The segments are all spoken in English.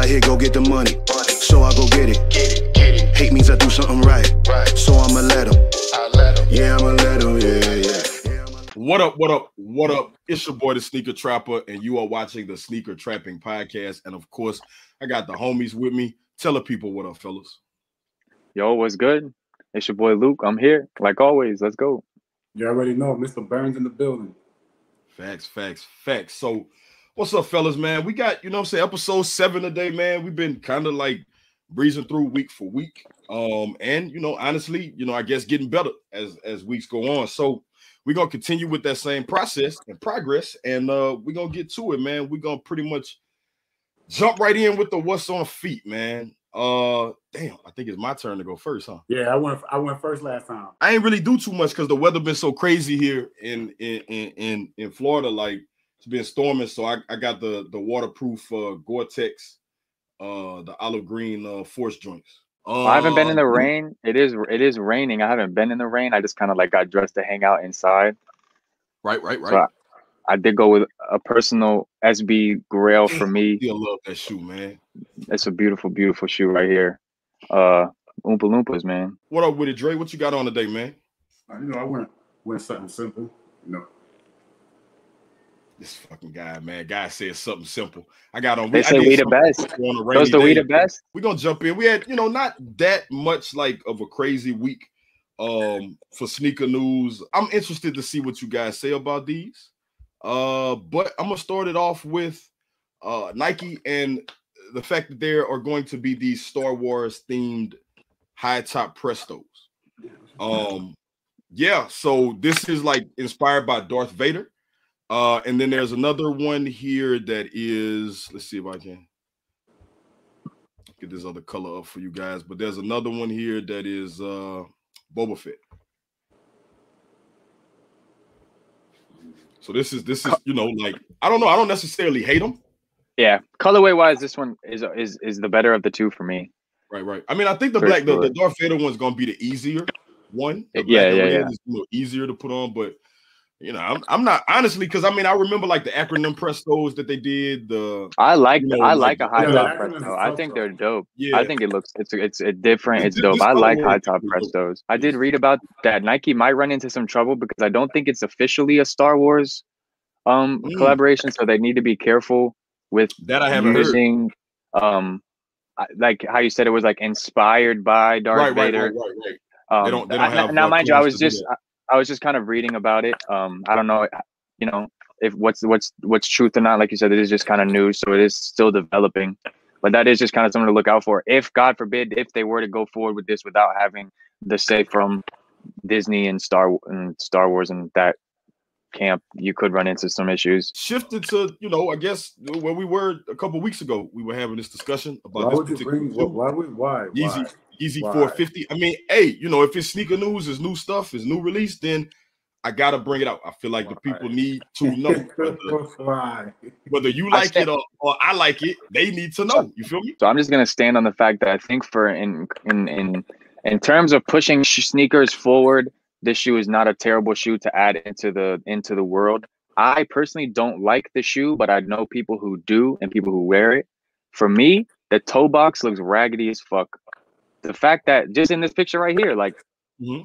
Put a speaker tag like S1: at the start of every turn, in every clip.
S1: I hit, go get the money. So I go get it. Get it, get it. Hate means I do something right. right. So I'ma let him. Yeah, I'ma let him. Yeah, yeah.
S2: What up, what up, what up? It's your boy, the Sneaker Trapper, and you are watching the Sneaker Trapping Podcast. And of course, I got the homies with me. Tell the people what up, fellas.
S3: Yo, what's good? It's your boy Luke. I'm here. Like always. Let's go.
S4: You already know, Mr. Burns in the building.
S2: Facts, facts, facts. So, what's up, fellas, man? We got, you know I'm saying, episode seven today, man. We've been kind of like breezing through week for week. Um, and you know, honestly, you know, I guess getting better as as weeks go on. So we're gonna continue with that same process and progress, and uh we're gonna get to it, man. We're gonna pretty much jump right in with the what's on feet, man. Uh damn, I think it's my turn to go first, huh?
S4: Yeah, I went I went first last time.
S2: I ain't really do too much because the weather been so crazy here in in in in, in Florida. Like it's been storming, so I, I got the the waterproof uh Gore-Tex, uh the olive green uh force joints. Uh,
S3: I haven't been in the rain. It is it is raining. I haven't been in the rain. I just kind of like got dressed to hang out inside.
S2: Right, right, right.
S3: So I, I did go with a personal SB Grail for me.
S2: Still love that shoe, man.
S3: It's a beautiful, beautiful shoe right here. Uh Oompa Loompas, man.
S2: What up with it, Dre? What you got on today, man?
S4: Uh, You know, I went went something simple. You know,
S2: This fucking guy, man. Guy said something simple. I got on.
S3: They
S2: I
S3: say we the
S2: something
S3: best.
S2: on a rainy
S3: Those the we the best.
S2: We're gonna jump in. We had, you know, not that much like of a crazy week um for sneaker news. I'm interested to see what you guys say about these. Uh, but I'm gonna start it off with uh Nike and the fact that there are going to be these Star Wars themed high top prestos. Um, yeah, so this is like inspired by Darth Vader. Uh, and then there's another one here that is let's see if I can get this other color up for you guys, but there's another one here that is uh Boba Fett. So this is this is you know like I don't know I don't necessarily hate them
S3: Yeah, colorway wise, this one is is is the better of the two for me.
S2: right right I mean I think the
S3: For
S2: black the, the
S3: sure.
S2: Darth Vader one's gonna be the easier one the
S3: Yeah, yeah, yeah.
S2: is a little easier to put on but you know I'm, I'm not honestly because I mean I remember like the acronym prestos that they did the
S3: I like
S2: You know,
S3: I
S2: like-
S3: like a high
S4: Yeah,
S3: top presto. I think they're dope.
S2: yeah
S3: I think it looks it's it's a different. It's
S2: This-
S3: dope. I like high top prestos. I did read about that Nike might run into some trouble because I don't think it's officially a Star Wars um
S2: Mm.
S3: collaboration, so they need to be careful with
S2: that I haven't heard
S3: um like how you said it was like inspired by Darth
S2: right
S3: Vader.
S2: right right right
S3: Um,
S2: don't- they don't have,
S3: now, mind you, I was just I, I was just kind of reading about it. Um, I don't know, you know, if what's what's what's truth or not. Like you said, it is just kind of new, so it is still developing. But that is just kind of something to look out for. If God forbid, if they were to go forward with this without having the say from Disney and Star and Star Wars and that camp, you could run into some issues.
S2: shifted to you know I guess where we were a couple weeks ago we were having this discussion about
S4: why
S2: this
S4: would you
S2: particular
S4: bring?
S2: shoe.
S4: Why, why why?
S2: Yeezy,
S4: why?
S2: Yeezy
S4: Why?
S2: 450. I mean, hey, you know, if it's sneaker news, it's new stuff, it's new release, then I gotta bring it out. I feel like the people need to know whether, whether you like
S3: stand-
S2: it or, or I like it. They need to know. You feel me?
S3: So I'm just gonna stand on the fact that I think for in in in in terms of pushing sh- sneakers forward, this shoe is not a terrible shoe to add into the into the world. I personally don't like the shoe, but I know people who do and people who wear it. For me, the toe box looks raggedy as fuck. The fact that just in this picture right here, like
S2: Mhm.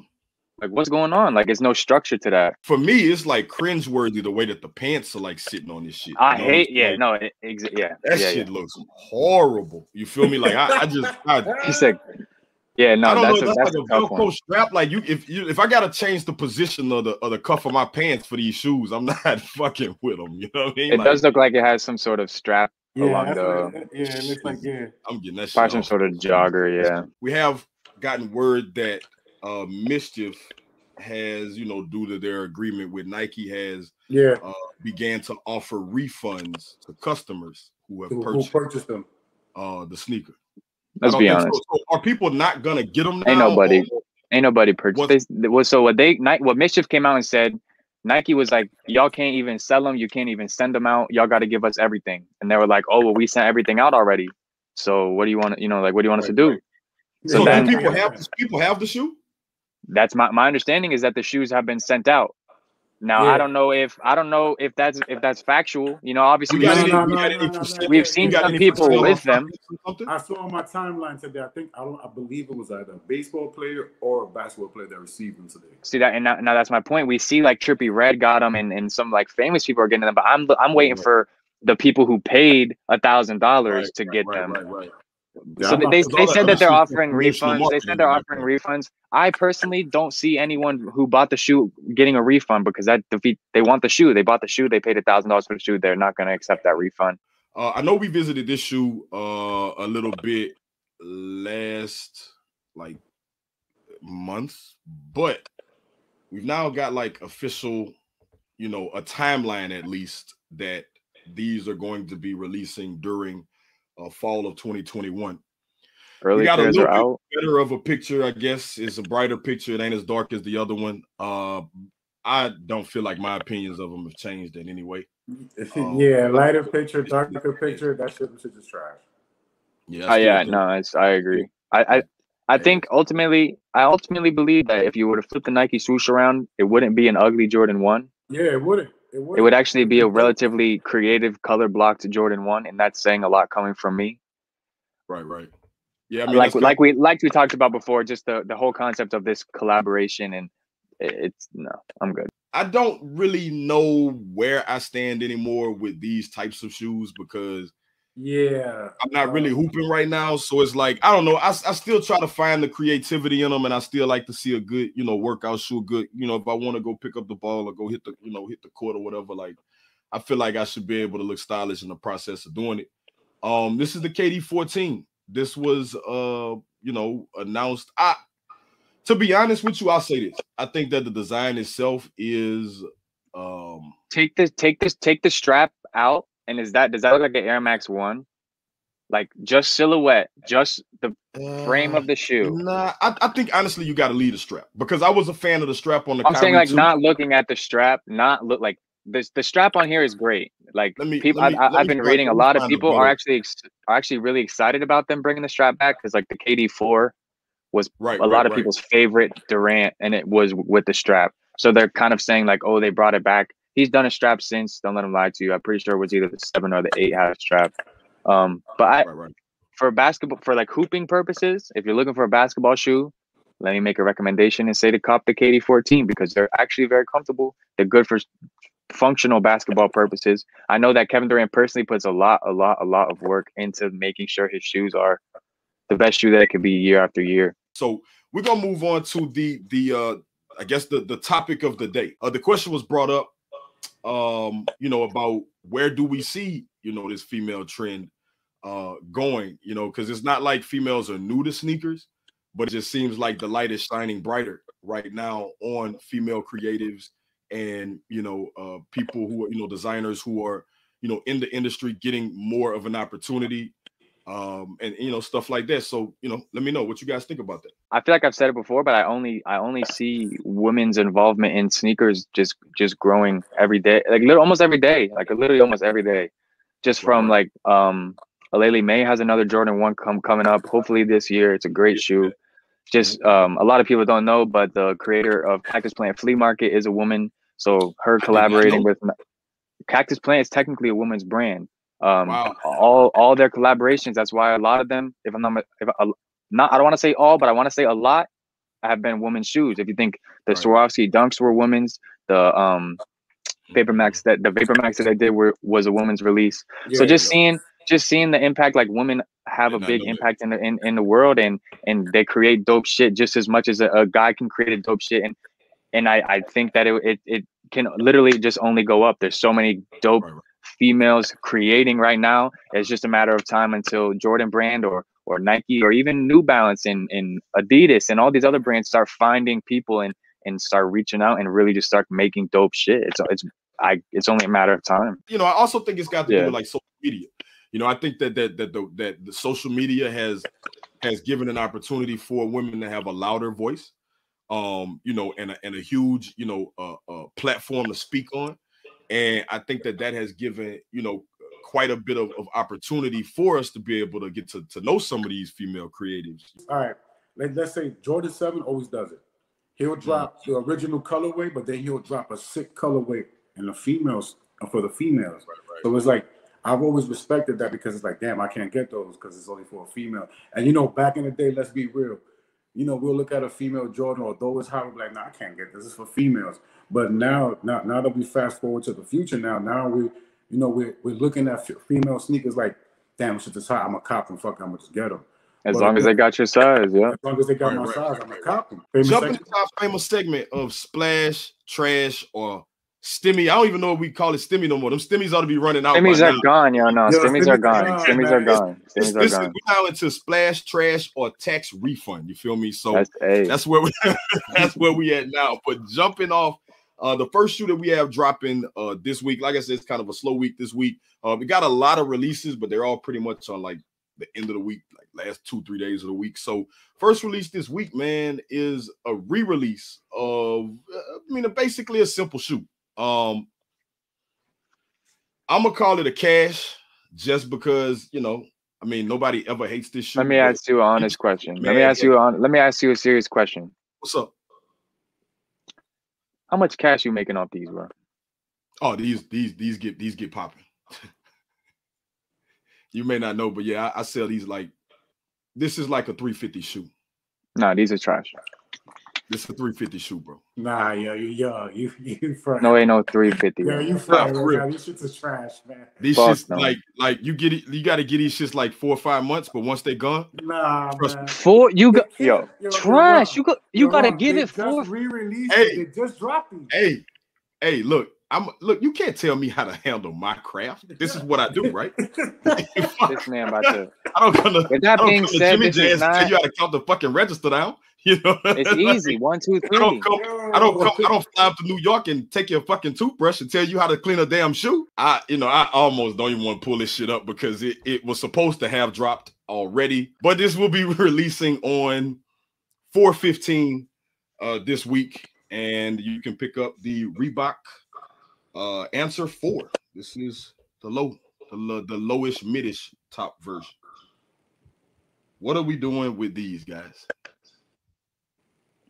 S3: like what's going on? Like there's no structure to that.
S2: For me, it's like cringeworthy the way that the pants are like sitting on this shit. you
S3: I
S2: know?
S3: hate yeah,
S2: like,
S3: no, it, ex- yeah,
S2: That
S3: yeah,
S2: shit looks horrible. You feel me? Like I, I just I,
S3: yeah. He said, yeah, no, that's
S2: know.
S3: a,
S2: That's,
S3: that's
S2: like
S3: a
S2: a. Velcro strap. Like you, if you, if I gotta change the position of the of the cuff of my pants for these shoes, I'm not fucking with them. You know what I mean?
S3: It
S2: Like,
S3: does look like it has some sort of strap
S4: Yeah,
S3: along the
S4: what it, yeah, it looks like yeah.
S2: I'm getting that shit.
S3: Probably some sort of jogger, yeah.
S2: we have gotten word that uh mischief has you know due to their agreement with nike has
S4: Yeah,
S2: uh began to offer refunds to customers who have
S4: who, who
S2: purchased
S4: purchased them?
S2: uh the sneaker
S3: Let's be honest.
S2: so. So are people not gonna get them now
S3: Ain't nobody.
S2: or-
S3: Ain't nobody purchased.
S2: Was-
S3: They, well, so what they Nike, what Mischief came out and said, Nike was like, y'all can't even sell them. You can't even send them out. Y'all got to give us everything. And they were like, oh well, we sent everything out already. So what do you want? to You know, like what do you want us to
S2: Right,
S3: do?
S2: right.
S3: So
S2: so
S3: then-
S2: do people have people have the shoe
S3: That's my my understanding is that the shoes have been sent out. Now
S5: Yeah.
S3: I don't know if I don't know if that's if that's factual. You know, obviously
S2: You
S3: we've seen,
S2: any,
S5: no, no, no?
S3: We've some people with them.
S2: Rockets or something?
S5: I saw on my timeline today. I think I don't. I believe it was either a baseball player or a basketball player that received them today.
S3: see that, and now, now that's my point. We see like Trippie Redd got them, and, and some like famous people are getting them, but I'm I'm waiting for the people who paid a thousand dollars to
S2: right,
S3: get
S2: right,
S3: them.
S2: right, right.
S5: Yeah,
S3: so they they, said that they're offering refunds. They said they're offering refunds. I personally don't see anyone who bought the shoe getting a refund because that defeat. They want the shoe. They bought the shoe. They paid a thousand dollars for the shoe. They're not going to accept that refund.
S2: Uh, I know we visited this shoe uh, a little bit last like month, but we've now got like official, you know, a timeline at least that these are going to be releasing during uh, fall of 2021.
S3: Early
S2: got a
S3: pairs
S2: little
S3: are out.
S2: Better of a picture, I guess. It's a brighter picture. It ain't as dark as the other one. Uh, I don't feel like my opinions of them have changed in any way. Um,
S5: yeah, lighter picture, darker picture. That shit was just trash.
S2: Yeah,
S3: Uh,
S2: I
S3: yeah, no, it's, I agree. I, I I think ultimately, I ultimately believe that if you were to flip the Nike swoosh around, it wouldn't be an ugly Jordan One.
S5: Yeah, it wouldn't. It would.
S3: It would actually be a relatively creative color block to Jordan One, and that's saying a lot coming from me.
S2: Right, right. Yeah, I mean,
S3: like like we like we talked about before, just the the whole concept of this collaboration, and it's no, I'm good.
S2: I don't really know where I stand anymore with these types of shoes because
S5: Yeah.
S2: I'm not really hooping right now. So it's like I don't know. I, I still try to find the creativity in them, and I still like to see a good, you know, workout shoe. Good, you know, if I want to go pick up the ball or go hit the, you know, hit the court or whatever. Like, I feel like I should be able to look stylish in the process of doing it. Um, this is the KD 14. This was, uh, you know, announced. I, to be honest with you, I'll say this. I think that the design itself is, um,
S3: Take this, take this, take the strap out, and is that does that look like an Air Max One? Like just silhouette, just the frame
S2: uh,
S3: of the shoe.
S2: Nah, I, I think honestly you got to leave the strap because I was a fan of the strap on the.
S3: I'm saying like
S2: too.
S3: not looking at the strap, not look like this. The strap on here is great. Like
S2: me-
S3: people,
S2: me-
S3: I, I've been reading a lot of people are actually are actually really excited about them bringing the strap back because like the KD four was
S2: right.
S3: a lot of
S2: right.
S3: people's favorite Durant, and it was with the strap. So they're kind of saying like, oh, they brought it back. He's done a strap since. Don't let him lie to you. I'm pretty sure it was either the seven or the eight had strap. Um, but I,
S2: Right, right.
S3: for basketball, for like hooping purposes, if you're looking for a basketball shoe, let me make a recommendation and say to cop the KD 14 because they're actually very comfortable. They're good for functional basketball purposes. I know that Kevin Durant personally puts a lot, a lot, a lot of work into making sure his shoes are the best shoe that it could be year after year.
S2: So we're gonna move on to the the uh I guess the the topic of the day. Uh the question was brought up um you know about where do we see you know this female trend uh going, you know, because it's not like females are new to sneakers, but it just seems like the light is shining brighter right now on female creatives and you know uh people who are you know designers who are you know in the industry getting more of an opportunity um and you know stuff like that. So you know let me know what you guys think about that
S3: I feel like I've said it before, but I only I only see women's involvement in sneakers just just growing every day, like literally almost every day, like literally almost every day. Just from like um Aleali May has another Jordan one come coming up. Hopefully this year. It's a great shoe. Just um a lot of people don't know, but the creator of Cactus Plant Flea Market is a woman. So her collaborating with Cactus Plant is technically a woman's brand. Um,
S2: Wow.
S3: all all their collaborations. That's why a lot of them, if I'm not, if a, not, I don't want to say all, but I want to say a lot, I have been women's shoes. If you think the
S2: Right.
S3: Swarovski Dunks were women's, the um, Vapor Max that the Vapor Max that I did were was a woman's release. so just
S5: yeah.
S3: seeing just seeing the impact like women have a big impact in the in, in the world and and they create dope shit just as much as a, a guy can create a dope shit and and I I think that it it, it can literally just only go up. There's so many dope
S2: Right, right.
S3: females creating right now. It's just a matter of time until Jordan Brand or or Nike or even New Balance and, and Adidas and all these other brands start finding people and and start reaching out and really just start making dope shit. It's it's I it's only a matter of time.
S2: you know i also think it's got to
S3: Yeah.
S2: do with like social media you know i think that that that the, that the social media has has given an opportunity for women to have a louder voice um you know and a, and a huge you know uh, uh platform to speak on and i think that that has given you know quite a bit of, of opportunity for us to be able to get to, to know some of these female creatives
S5: All right. Let, let's say Jordan 7 always does it. He'll drop the original colorway, but then he'll drop a sick colorway in the females uh, for the females. So it's like I've always respected that because it's like, damn, I can't get those because it's only for a female. And you know, back in the day, let's be real. You know, we'll look at a female Jordan, although it's hot, we're like, nah, I can't get this. This is for females. But now, now, now that we fast forward to the future, now, now we, you know, we're, we're looking at f- female sneakers like, damn, shit is hot. I'm a cop and fuck, I'm gonna just get them.
S3: As
S5: But
S3: long as they got your size, yeah.
S5: As long as they got
S2: Right,
S5: my
S2: right,
S5: size,
S2: right,
S5: I'm a
S2: right,
S5: cop them. Famous
S2: Jump
S5: section-
S2: into our famous segment of splash, trash, or stimmy. I don't even know if we call it stimmy no more. Them stimmies ought to be running out.
S3: Stimmies
S2: by
S3: are
S2: now.
S3: gone, yo. No,
S5: Yo,
S3: stimmies are gone.
S5: gone,
S3: Stimmies are
S5: man.
S3: gone.
S2: This,
S3: Stimmies are
S2: this is
S3: gone.
S2: we now into splash, trash, or tax refund. You feel me? So
S3: That's
S2: that's where we that's where we at now. But jumping off uh the first shoe that we have dropping uh this week, like I said, it's kind of a slow week this week. Uh we got a lot of releases, but they're all pretty much on like the end of the week, like last two, three days of the week. So first release this week, man, is a re-release of uh, I mean basically a simple shoe. Um I'm gonna call it a cash just because you know, I mean nobody ever hates this shoe.
S3: Let me ask you an honest question. Let me
S2: Man,
S3: ask you on. Let me ask you a serious question.
S2: What's up?
S3: How much cash you making off these, bro?
S2: Oh, these these these get these get popping. you may not know, but yeah, I, I sell these like this is like a 350 shoe.
S3: Nah, these are trash.
S2: This is a 350 shoe, bro.
S5: Nah, yo, you, yo, you, you front.
S3: No, ain't no 350.
S5: Yo,
S3: bro.
S5: you front.
S2: for
S5: Nah,
S2: real.
S5: These shits is trash, man.
S2: These
S3: Fuck
S2: shits
S3: no.
S2: like like you get it, you got to get these shits like four or five months, but once they gone,
S5: Nah,
S2: Trust
S5: man.
S3: Four, you got
S5: They
S3: yo
S5: can't- yo, yo,
S3: trash.
S5: Ron,
S3: You got you
S5: Yo,
S3: gotta
S5: Ron,
S3: give
S5: they
S3: it four.
S5: Just re-released.
S2: Hey.
S5: it. They just dropped these.
S2: hey, hey, look, I'm look, you can't tell me how to handle my craft. This is what I do, right?
S3: This man about to.
S2: I don't come to,
S3: With
S2: I
S3: that
S2: don't
S3: being
S2: come to
S3: said,
S2: Jimmy
S3: this
S2: Jazz
S3: is
S2: tell you how to count the fucking register down. You know,
S3: It's easy. One, two, three.
S2: I don't come I don't come. I don't fly up to New York and take your fucking toothbrush and tell you how to clean a damn shoe. I, you know, I almost don't even want to pull this shit up because it, it was supposed to have dropped already, but this will be releasing on 415 uh this week, and you can pick up the Reebok uh answer four. This is the low, the, lo- the lowish midish top version. What are we doing with these guys?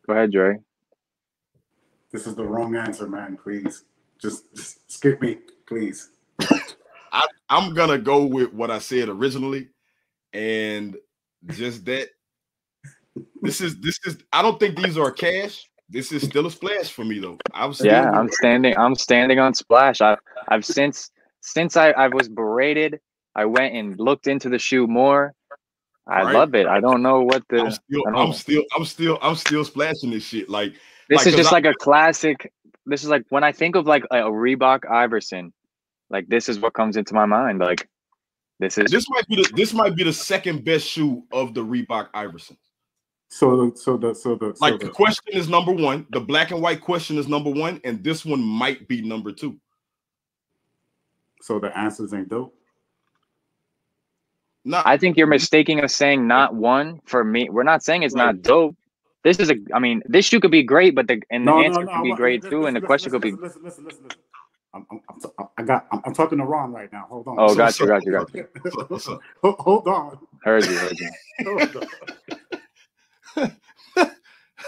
S3: Go ahead, Dre.
S5: This is the wrong answer, man. Please, just, just skip me, please.
S2: I, I'm gonna go with what I said originally, and just that. This is this is. I don't think these are cash. This is still a splash for me though. I'm still
S3: Yeah, I'm standing. I'm standing on Splash. I, I've since since I, I was berated. I went and looked into the shoe more. I
S2: Right.
S3: love it. I don't know what the.
S2: I'm still, I'm still, I'm still, I'm still splashing this shit. Like
S3: This
S2: like,
S3: is
S2: 'cause
S3: just
S2: I-
S3: like a classic. This is like when I think of like a, a Reebok Iverson, like this is what comes into my mind. Like this is
S2: this might be the this might be the second best shoe of the Reebok Iverson.
S5: So, the, so the, so the, so
S2: Like
S5: the,
S2: the question is number one, the black and white question is number one, and this one might be number two.
S5: so the answers ain't dope.
S2: Not
S3: I think you're mistaking us saying not one for me. We're not saying it's
S2: Right.
S3: not dope. This is a. I mean, this shoe could be great, but the and the answer
S5: no, no.
S3: could be
S5: I'm-
S3: great
S5: listen,
S3: too, and the
S5: listen,
S3: question
S5: listen,
S3: could be.
S5: listen, listen, listen, listen. I'm, I'm, I'm, t- I got. I'm, I'm talking to Ron right now. Hold on.
S3: Oh,
S2: So-
S3: got
S2: so-
S3: you, got you, got you.
S2: What's up, what's up?
S5: Hold- Hold on.
S3: Heard you, heard you.
S5: Hold on.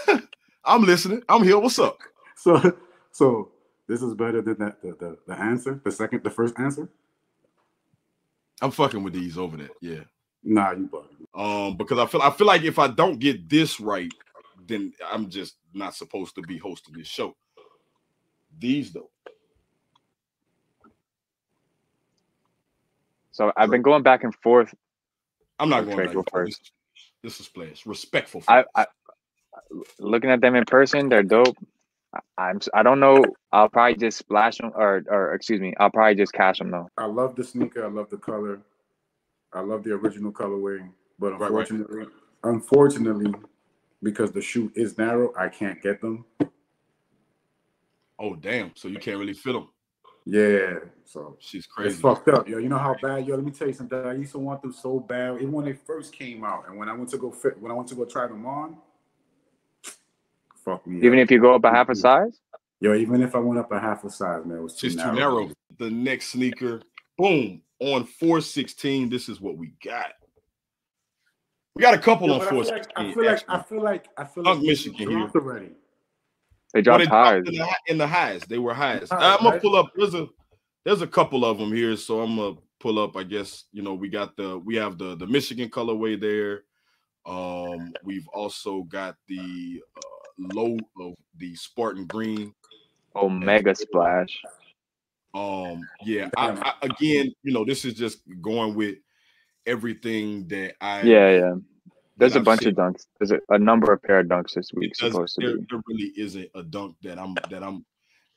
S2: I'm listening. I'm here. What's up?
S5: So, so this is better than that. The, the, the answer, the second, the first answer.
S2: I'm fucking with these over there. Yeah.
S5: Nah, you bugging.
S2: Um, because I feel I feel like if I don't get this right, then I'm just not supposed to be hosting this show. These though,
S3: So I've been going back and forth.
S2: I'm not going back.
S3: go
S2: and
S3: first.
S2: This is, this is splash. Respectful.
S3: I. I looking at them in person, they're dope. I, I'm. I don't know. I'll probably just splash them, or or excuse me. I'll probably just cash them though.
S5: I love the sneaker. I love the color. I love the original colorway. But
S2: right.
S5: unfortunately, unfortunately, because the shoe is narrow, I can't get them.
S2: oh damn! So you can't really fit them.
S5: Yeah. So
S2: She's
S5: it's
S2: crazy.
S5: fucked up, yo. You know how bad, yo. Let me tell you something. I used to want them so bad, even when they first came out, and when I went to go fit, when I went to go try them on, fuck me.
S3: Even
S5: up.
S3: if you go up a half a size.
S5: yo, even if I went up a half a size, man, it was too
S2: Just
S5: narrow.
S2: too narrow. The next sneaker, boom, on 416. This is what we got. We got a couple
S5: Yeah,
S2: on
S5: 416. I feel like I feel like I feel like I feel
S2: Dunk
S5: like
S2: Michigan
S5: here. already.
S3: They dropped
S2: they
S3: highs.
S2: in the, hi- in the highs. They were highs.
S5: Highs,
S2: I'm gonna
S5: right?
S2: pull up. There's a there's a couple of them here, so I'm gonna pull up. I guess you know we got the we have the the Michigan colorway there. Um, we've also got the uh, low of the Spartan Green.
S3: Omega splash.
S2: Um, yeah. I, I, again, you know, this is just going with everything that I
S3: Yeah, yeah. There's a
S2: I've
S3: bunch
S2: seen.
S3: of dunks. There's a, a number of pair of dunks this week supposed to
S2: there,
S3: be.
S2: there really isn't a dunk that I'm that I'm.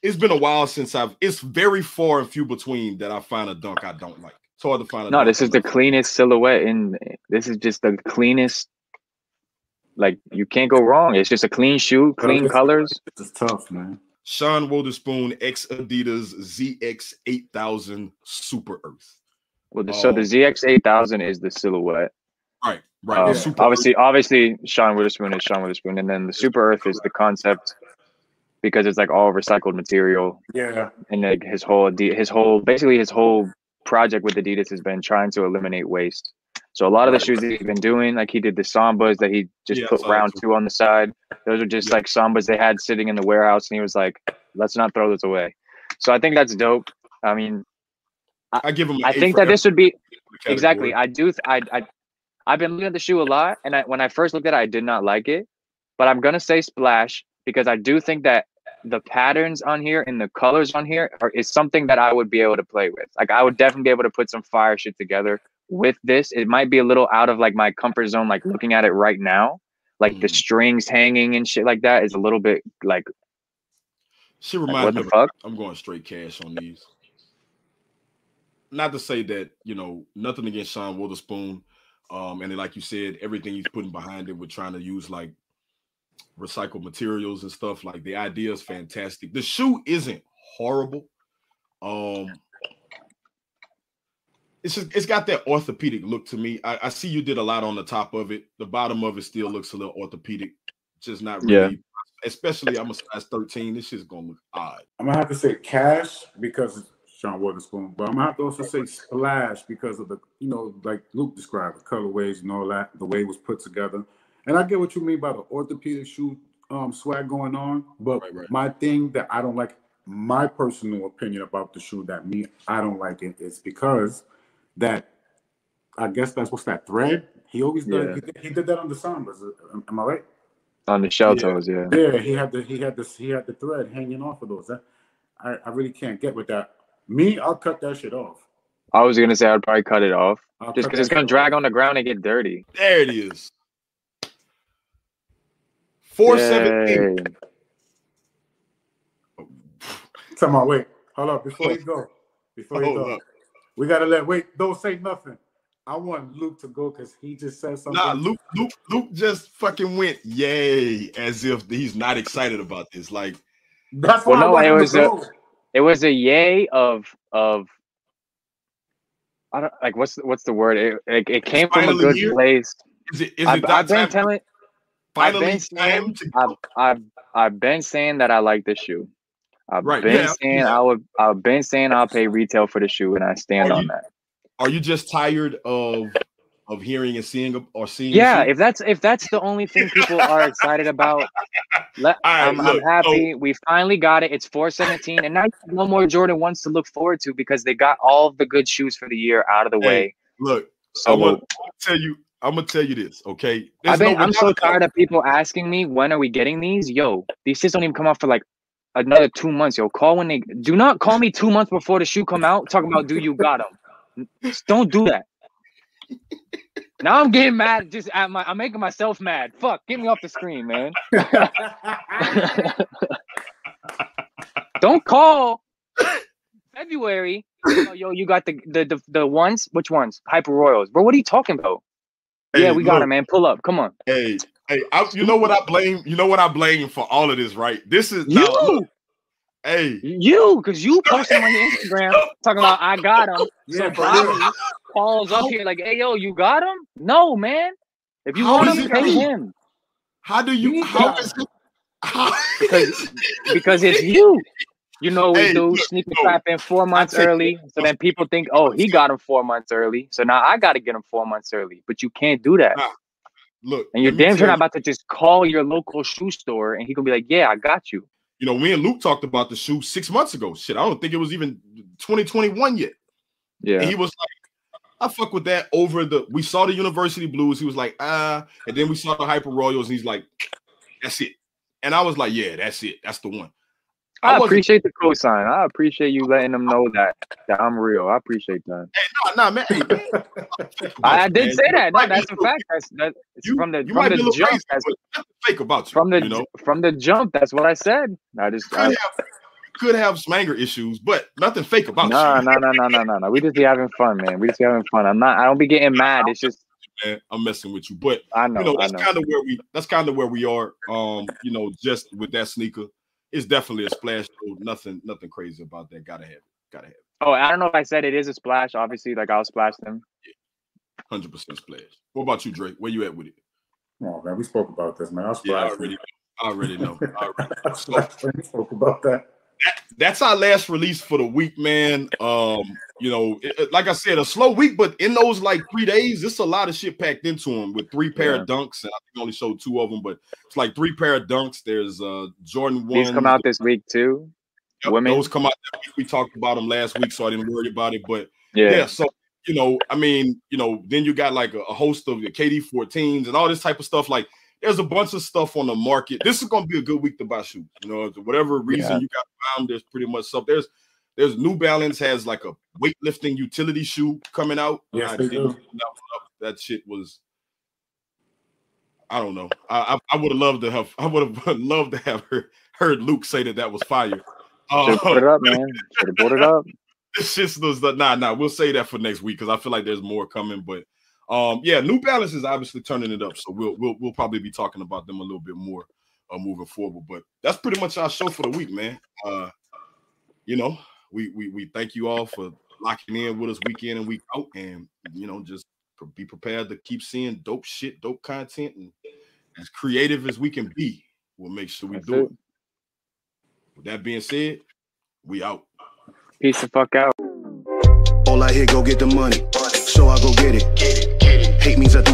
S2: It's been a while since I've. It's very far and few between that I find a dunk I don't like. It's hard to find a.
S3: No,
S2: dunk
S3: this
S2: I
S3: is the cleanest silhouette, and this is just the cleanest. Like you can't go wrong. It's just a clean shoe, clean
S5: it's-
S3: colors.
S5: It's tough, man.
S2: Sean Wotherspoon X Adidas ZX 8000 Super Earth.
S3: Well, the, so the
S2: Oh.
S3: ZX eight thousand is the silhouette.
S2: Right, right.
S3: Um,
S2: the Super
S3: obviously, obviously, Sean Wotherspoon is Sean Wotherspoon, and then the Super Earth is the concept because it's like all recycled material,
S5: Yeah.
S3: and like his whole his whole basically his whole project with Adidas has been trying to eliminate waste. So a lot of the shoes that he's been doing, like he did the sambas that he just
S2: Yeah,
S3: put
S2: that
S3: round two on the side. Those are just
S2: Yeah.
S3: like sambas they had sitting in the warehouse, and he was like, "Let's not throw this away." So I think that's dope. I mean,
S2: I give him.
S3: I think that this would be exactly. I do. th- I I I've been looking at the shoe a lot, and I when I first looked at it, I did not like it. But I'm gonna say splash because I do think that the patterns on here and the colors on here are is something that I would be able to play with. Like I would definitely be able to put some fire shit together with this. It might be a little out of like my comfort zone, like looking at it right now. Like the
S2: Mhm.
S3: strings hanging and shit like that is a little bit like,
S2: She
S3: like
S2: reminds
S3: what
S2: me of? I'm going straight cash on these. Not to say that you know nothing against Sean Wotherspoon, um, and then, like you said, everything he's putting behind it with trying to use like recycled materials and stuff. Like the idea is fantastic. The shoe isn't horrible. Um, it's just it's got that orthopedic look to me. I, I see you did a lot on the top of it. The bottom of it still looks a little orthopedic. Just not really.
S3: Yeah.
S2: really. Especially I'm a size 13. This shit's gonna look odd.
S5: I'm gonna have to say cash because it's Sean Wotherspoon, but I'm gonna have to also say splash because of the, you know, like Luke described, the colorways and all that, the way it was put together. And I get what you mean by the orthopedic shoe um, swag going on, but
S2: Right, right.
S5: my thing that I don't like, my personal opinion about the shoe that me I don't like it is because that I guess that's what's that thread. He always does.
S3: Yeah.
S5: He, did, he did that on the Sambas. Uh, am- Am I right?
S3: On the shell
S2: Yeah.
S3: toes, yeah.
S5: Yeah, he had the he had this he had the thread hanging off of those. That, I, I really can't get with that. Me, I'll cut that shit off.
S3: I was gonna say I'd probably cut it off
S5: I'll
S3: just because it's gonna
S5: shit
S3: drag
S5: off.
S3: on the ground and get dirty.
S2: There it is. 417.
S3: Yay.
S5: Come on, wait, hold up before you oh. go. Before you go,
S2: up.
S5: We gotta let wait. Don't say nothing. I want Luke to go because he just said something.
S2: Nah, Luke, Luke, Luke just fucking went yay as if he's not excited about this. Like,
S5: That's
S3: Well,
S5: why
S3: no,
S5: I
S3: it
S5: want him
S3: was a- It was a yay of of I don't like what's the, what's the word? It it, it came from a good
S2: here?
S3: place.
S2: is it is
S3: I've,
S2: it
S3: I've been
S2: time?
S3: telling I've
S2: finally
S3: been
S2: time
S3: saying
S2: to
S3: I've. I've I've been saying that I like this shoe. I've
S2: Right,
S3: been
S2: yeah,
S3: saying
S2: yeah.
S3: I would I've been saying I'll pay retail for the shoe and I stand
S2: Are
S3: on
S2: you-
S3: that.
S2: Are you just tired of of hearing and seeing or seeing?
S3: Yeah, if that's if that's the only thing people are excited about, let,
S2: right,
S3: I'm, I'm
S2: look,
S3: happy. We finally got it. It's 417, and now you have no more Jordan ones to look forward to because they got all the good shoes for the year out of the
S2: Hey,
S3: way.
S2: look,
S3: So
S2: I want to tell you. I'm gonna tell you this, okay?
S3: I've been,
S2: no
S3: I'm so tired of people asking me when are we getting these. Yo, these shits don't even come out for like another two months. Yo, call when they do not call me two months before the shoe come out. Talk about do you got them? Don't do that. Now I'm getting mad. Just at my, I'm making myself mad. Fuck, get me off the screen, man. Don't call February. Oh, yo, you got the, the the the ones? Which ones? Hyper Royals, bro. What are you talking about?
S2: Hey,
S3: yeah, we got
S2: look,
S3: them, man. Pull up. Come on.
S2: Hey, hey, I, you know what I blame? You know what I blame for all of this, right? This is now,
S3: You,
S2: look, hey,
S3: you, because you posted on your Instagram talking about I got them.
S5: Yeah,
S3: so
S5: for.
S3: Bobby calls up here like, hey, yo, you got them? No, man. If you
S2: How
S3: want
S2: is
S3: them,
S2: it
S3: pay
S2: me?
S3: him
S2: how do you?
S5: You
S2: How it? How,
S3: because because it's you. You know we
S2: Hey,
S3: do
S2: look,
S3: sneaker
S2: no,
S3: trapping four months early, so then people think, oh, he got him four months early, so now I got to get him four months early. But you can't do that.
S2: Nah, look,
S3: And you're damn sure not about to just call your local shoe store and he gonna be like, "Yeah, I got you."
S2: You know, me and Luke talked about the shoe six months ago. Shit, I don't think it was even 2021 yet.
S3: Yeah.
S2: And he was like, I fuck with that over the we saw the university blues. He was like, ah, and then we saw the hyper royals, and he's like, that's it. And I was like, yeah, that's it. That's the one.
S3: I,
S2: wasn't-
S3: appreciate the cosign. I appreciate you letting them know that that I'm real. I appreciate that.
S2: Hey, nah, nah, man. Hey, man.
S3: I, I did
S2: Man,
S3: say that. No, that's a fact. That's that
S2: You,
S3: from the
S2: you
S3: from
S2: might be a
S3: the
S2: little
S3: jump.
S2: crazy,
S3: That's
S2: nothing fake about you.
S3: from the
S2: you know,
S3: from the jump. That's what I said. I just
S2: could
S3: I,
S2: have could have some anger issues, but nothing fake about
S3: nah,
S2: you.
S3: No, no, no, no, nah, nah. We just be having fun, man. We just be having fun. I'm not. I don't be getting mad. It's just
S2: Man, I'm messing with you, but
S3: I know.
S2: you know that's kind of where we that's kind of where we are. Um, you know, just with that sneaker, it's definitely a splash. Though. Nothing, nothing crazy about that. Gotta have it. Gotta have it.
S3: Oh, I don't know if I said it is a splash. Obviously, like I'll splash them.
S2: Hundred percent splash. What about you, Drake? Where you at with it?
S5: Oh man, we spoke about this, man. I
S2: Yeah, I already, I already know. I already
S5: I splashed when we spoke about that.
S2: That's our last release for the week, man. Um, you know, it- like I said, a slow week, but in those like three days, it's a lot of shit packed into them with three pair of dunks, and I think only showed two of them, but it's like three pair of dunks. There's uh Jordan one.
S3: These come out this week too. women.
S2: Those come out. That week. We talked about them last week, so I didn't worry about it. But
S3: Yeah.
S2: yeah, so you know, I mean, you know, then you got like a, a host of the KD 14s and all this type of stuff. Like, there's a bunch of stuff on the market. This is gonna be a good week to buy shoes. You know, whatever reason
S3: Yeah.
S2: you got found, there's pretty much stuff. There's there's New Balance has like a weightlifting utility shoe coming out.
S5: Yes,
S2: I
S5: they do.
S2: that up. That shit was. I don't know. I I, I would have loved to have. I would have loved to have heard, heard Luke say that that was fire. Uh,
S3: put it up, man. Should have put it up.
S2: it's just those nah nah we'll say that for next week because i feel like there's more coming but um yeah new balance is obviously turning it up so we'll we'll, we'll probably be talking about them a little bit more uh, moving forward but that's pretty much our show for the week man uh you know we we, we thank you all for locking in with us week in and week out and you know just pre- be prepared to keep seeing dope shit dope content and as creative as we can be we'll make sure we
S3: That's
S2: do
S3: it.
S2: it with that being said we out
S3: Peace the fuck out.
S1: All I hear, go get the money. So I go get it. Hate means I do